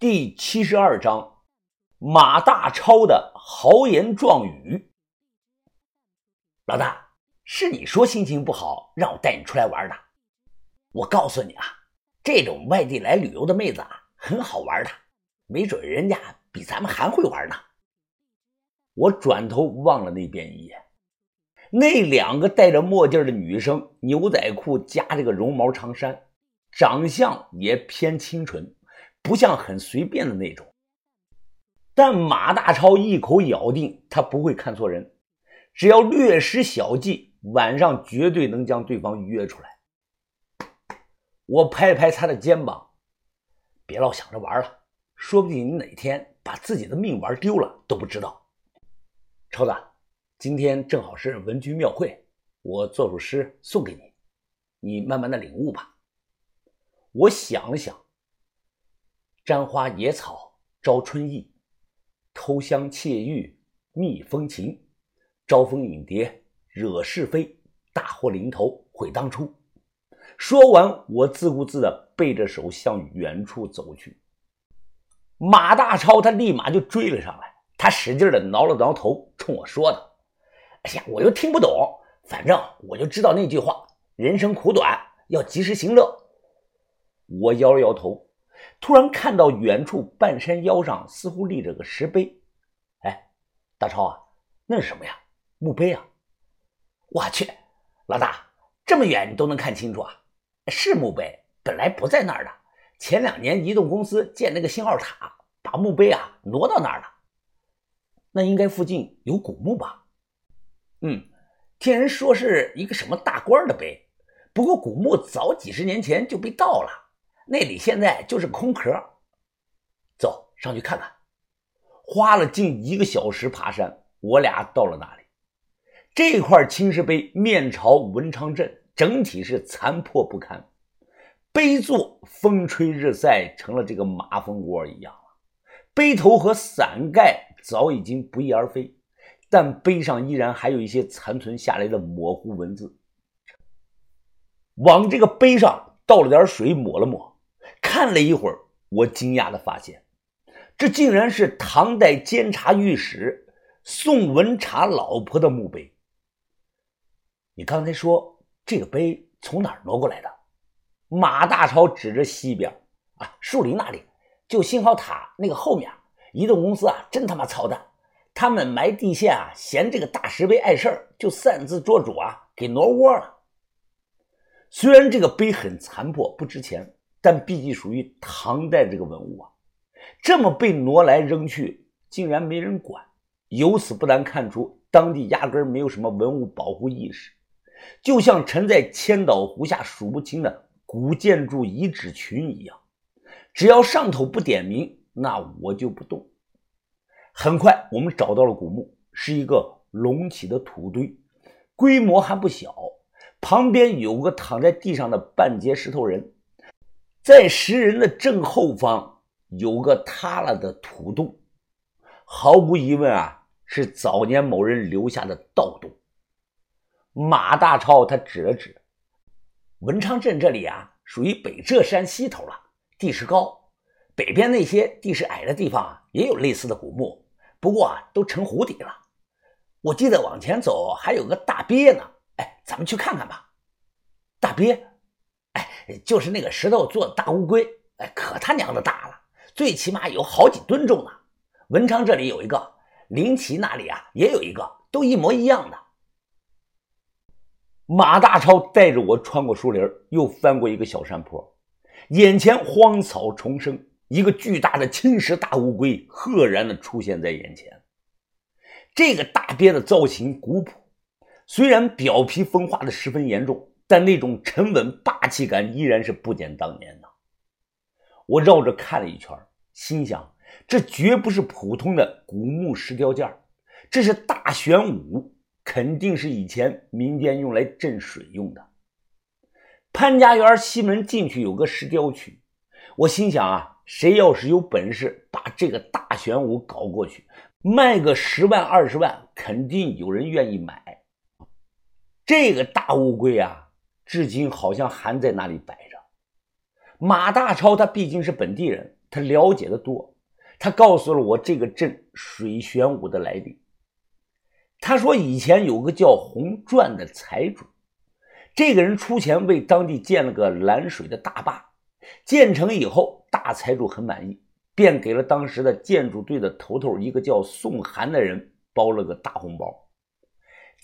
第七十二章，马大超的豪言壮语。老大，是你说心情不好，让我带你出来玩的。我告诉你啊，这种外地来旅游的妹子啊，很好玩的，没准人家比咱们还会玩呢。我转头望了那边一眼，那两个戴着墨镜的女生，牛仔裤加这个绒毛长衫，长相也偏清纯。不像很随便的那种，但马大超一口咬定他不会看错人，只要略施小计，晚上绝对能将对方约出来。我拍拍他的肩膀，别老想着玩了，说不定你哪天把自己的命玩丢了都不知道。超子，今天正好是文君庙会，我做首诗送给你，你慢慢的领悟吧。我想了想。沾花野草招春意，偷香窃玉觅风情，招蜂引蝶惹是非，大祸临头悔当初。说完，我自顾自的背着手向远处走去。马大超他立马就追了上来，他使劲的挠了挠头，冲我说道：“哎呀，我又听不懂，反正我就知道那句话：人生苦短，要及时行乐。”我摇了摇头。突然看到远处半山腰上似乎立着个石碑，哎，大超啊，那是什么呀？墓碑啊！我去，老大，这么远你都能看清楚啊？是墓碑，本来不在那儿的。前两年移动公司建那个信号塔，把墓碑啊挪到那儿了。那应该附近有古墓吧？嗯，听人说是一个什么大官的碑，不过古墓早几十年前就被盗了。那里现在就是空壳，走上去看看。花了近一个小时爬山，我俩到了那里。这块青石碑面朝文昌镇，整体是残破不堪，碑座风吹日晒成了这个马蜂窝一样了。碑头和伞盖早已经不翼而飞，但碑上依然还有一些残存下来的模糊文字。往这个碑上倒了点水，抹了抹。看了一会儿，我惊讶的发现，这竟然是唐代监察御史宋文察老婆的墓碑。你刚才说这个碑从哪儿挪过来的？马大超指着西边，啊，树林那里，就信号塔那个后面。移动公司啊，真他妈操蛋！他们埋地线啊，嫌这个大石碑碍事儿，就擅自做主啊，给挪窝了。虽然这个碑很残破，不值钱。但毕竟属于唐代这个文物啊，这么被挪来扔去，竟然没人管。由此不难看出，当地压根没有什么文物保护意识，就像沉在千岛湖下数不清的古建筑遗址群一样。只要上头不点名，那我就不动。很快，我们找到了古墓，是一个隆起的土堆，规模还不小。旁边有个躺在地上的半截石头人。在石人的正后方有个塌了的土洞，毫无疑问啊，是早年某人留下的盗洞。马大超他指了指文昌镇这里啊，属于北浙山西头了，地势高。北边那些地势矮的地方啊，也有类似的古墓，不过啊，都成湖底了。我记得往前走还有个大鳖呢，哎，咱们去看看吧。大鳖。就是那个石头做的大乌龟，哎，可他娘的大了，最起码有好几吨重呢。文昌这里有一个，临奇那里啊也有一个，都一模一样的。马大超带着我穿过树林，又翻过一个小山坡，眼前荒草丛生，一个巨大的青石大乌龟赫然的出现在眼前。这个大鳖的造型古朴，虽然表皮风化的十分严重。但那种沉稳霸气感依然是不减当年的。我绕着看了一圈，心想：这绝不是普通的古墓石雕件这是大玄武，肯定是以前民间用来镇水用的。潘家园西门进去有个石雕区，我心想啊，谁要是有本事把这个大玄武搞过去，卖个十万二十万，肯定有人愿意买。这个大乌龟啊！至今好像还在那里摆着。马大超他毕竟是本地人，他了解的多，他告诉了我这个镇水玄武的来历。他说以前有个叫洪传的财主，这个人出钱为当地建了个拦水的大坝，建成以后，大财主很满意，便给了当时的建筑队的头头一个叫宋涵的人包了个大红包。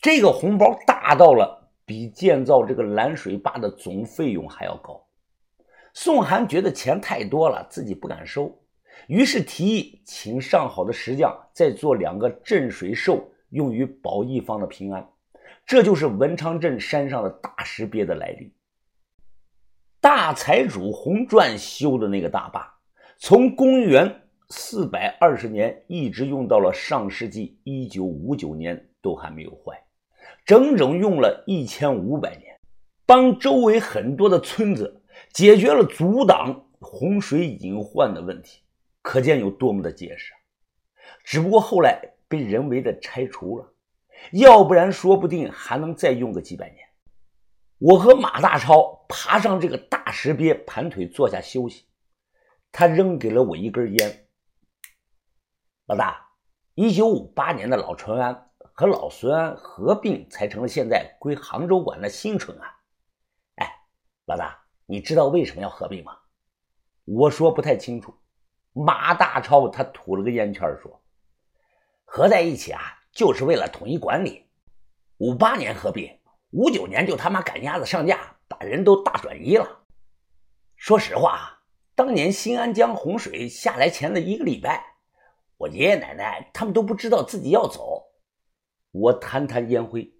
这个红包大到了比建造这个拦水坝的总费用还要高。宋涵觉得钱太多了，自己不敢收，于是提议请上好的石匠再做两个镇水兽，用于保一方的平安。这就是文昌镇山上的大石鳖的来历。大财主洪传修的那个大坝，从公元四百二十年一直用到了上世纪一九五九年，都还没有坏。整整用了一千五百年，帮周围很多的村子解决了阻挡洪水隐患的问题，可见有多么的结实。只不过后来被人为的拆除了，要不然说不定还能再用个几百年。我和马大超爬上这个大石鳖，盘腿坐下休息。他扔给了我一根烟。老大，一九五八年的老淳安。和老孙合并才成了现在归杭州管的新淳安。哎，老大，你知道为什么要合并吗？我说不太清楚。马大超他吐了个烟圈说：“合在一起啊，就是为了统一管理。五八年合并，五九年就他妈赶鸭子上架，把人都大转移了。说实话啊，当年新安江洪水下来前的一个礼拜，我爷爷奶奶他们都不知道自己要走。”我弹弹烟灰，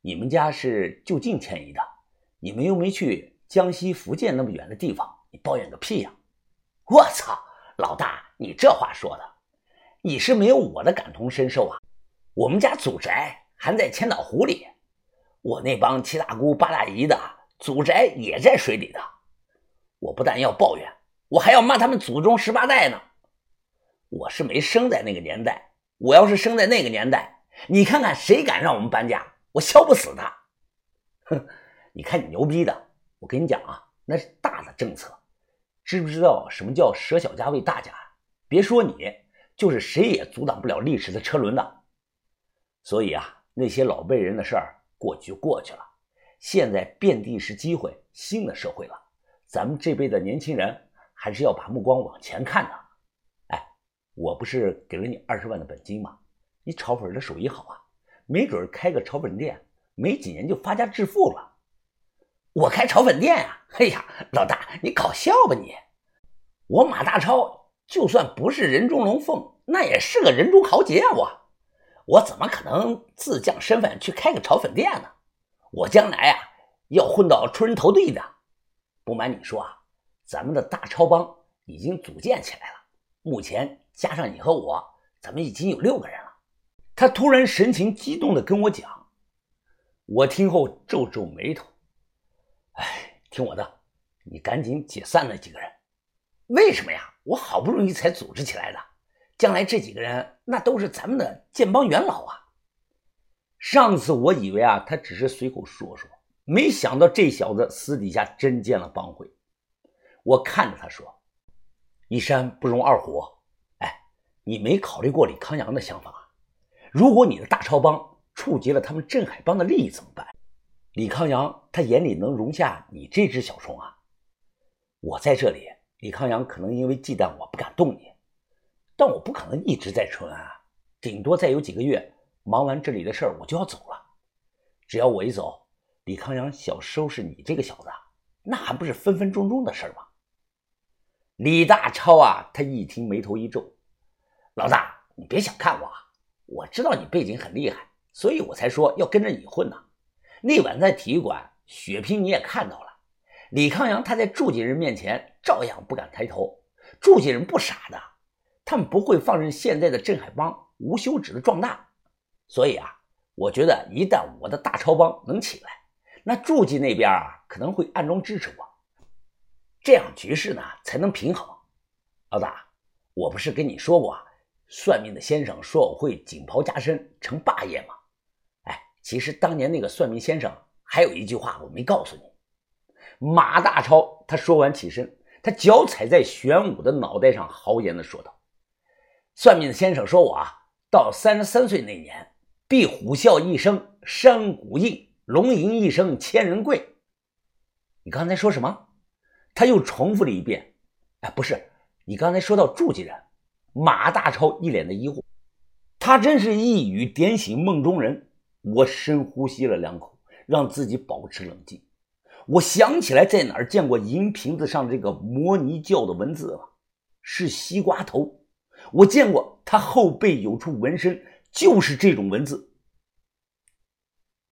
你们家是就近迁移的，你们又没去江西、福建那么远的地方，你抱怨个屁呀！我操，老大，你这话说的，你是没有我的感同身受啊！我们家祖宅还在千岛湖里，我那帮七大姑八大姨的祖宅也在水里的，我不但要抱怨，我还要骂他们祖宗十八代呢！我是没生在那个年代，我要是生在那个年代。你看看谁敢让我们搬家？我削不死他！哼，你看你牛逼的！我跟你讲啊，那是大的政策，知不知道什么叫舍小家为大家？别说你，就是谁也阻挡不了历史的车轮的。所以啊，那些老辈人的事儿过去就过去了。现在遍地是机会，新的社会了，咱们这辈的年轻人还是要把目光往前看的。哎，我不是给了你二十万的本金吗？你炒粉的手艺好啊，没准开个炒粉店，没几年就发家致富了。我开炒粉店啊？哎呀，老大，你搞笑吧你？我马大超就算不是人中龙凤，那也是个人中豪杰啊！我，我怎么可能自降身份去开个炒粉店呢？我将来啊，要混到出人头地的。不瞒你说啊，咱们的大超帮已经组建起来了，目前加上你和我，咱们已经有六个人。他突然神情激动地跟我讲，我听后皱皱眉头。哎，听我的，你赶紧解散那几个人。为什么呀？我好不容易才组织起来的，将来这几个人那都是咱们的建帮元老啊。上次我以为啊，他只是随口说说，没想到这小子私底下真建了帮会。我看着他说：“一山不容二虎。”哎，你没考虑过李康阳的想法？如果你的大超帮触及了他们镇海帮的利益怎么办？李康阳他眼里能容下你这只小虫啊？我在这里，李康阳可能因为忌惮我不敢动你，但我不可能一直在淳安啊，顶多再有几个月，忙完这里的事儿我就要走了。只要我一走，李康阳想收拾你这个小子，那还不是分分钟钟的事儿吗？李大超啊，他一听眉头一皱，老大，你别小看我。我知道你背景很厉害，所以我才说要跟着你混呢。那晚在体育馆血拼你也看到了，李康阳他在祝锦人面前照样不敢抬头。祝锦人不傻的，他们不会放任现在的镇海帮无休止的壮大。所以啊，我觉得一旦我的大超帮能起来，那祝锦那边啊可能会暗中支持我，这样局势呢才能平衡。老大，我不是跟你说过？算命的先生说我会锦袍加身成霸业吗？哎，其实当年那个算命先生还有一句话我没告诉你。马大超他说完起身，他脚踩在玄武的脑袋上，豪言的说道：“算命的先生说我啊，到三十三岁那年，必虎啸一声，山谷应；龙吟一声，千人跪。”你刚才说什么？他又重复了一遍。哎，不是，你刚才说到祝家人。马大超一脸的疑惑。他真是一语点醒梦中人。我深呼吸了两口，让自己保持冷静。我想起来在哪儿见过银瓶子上这个摩尼教的文字了，是西瓜头。我见过他后背有处纹身，就是这种文字。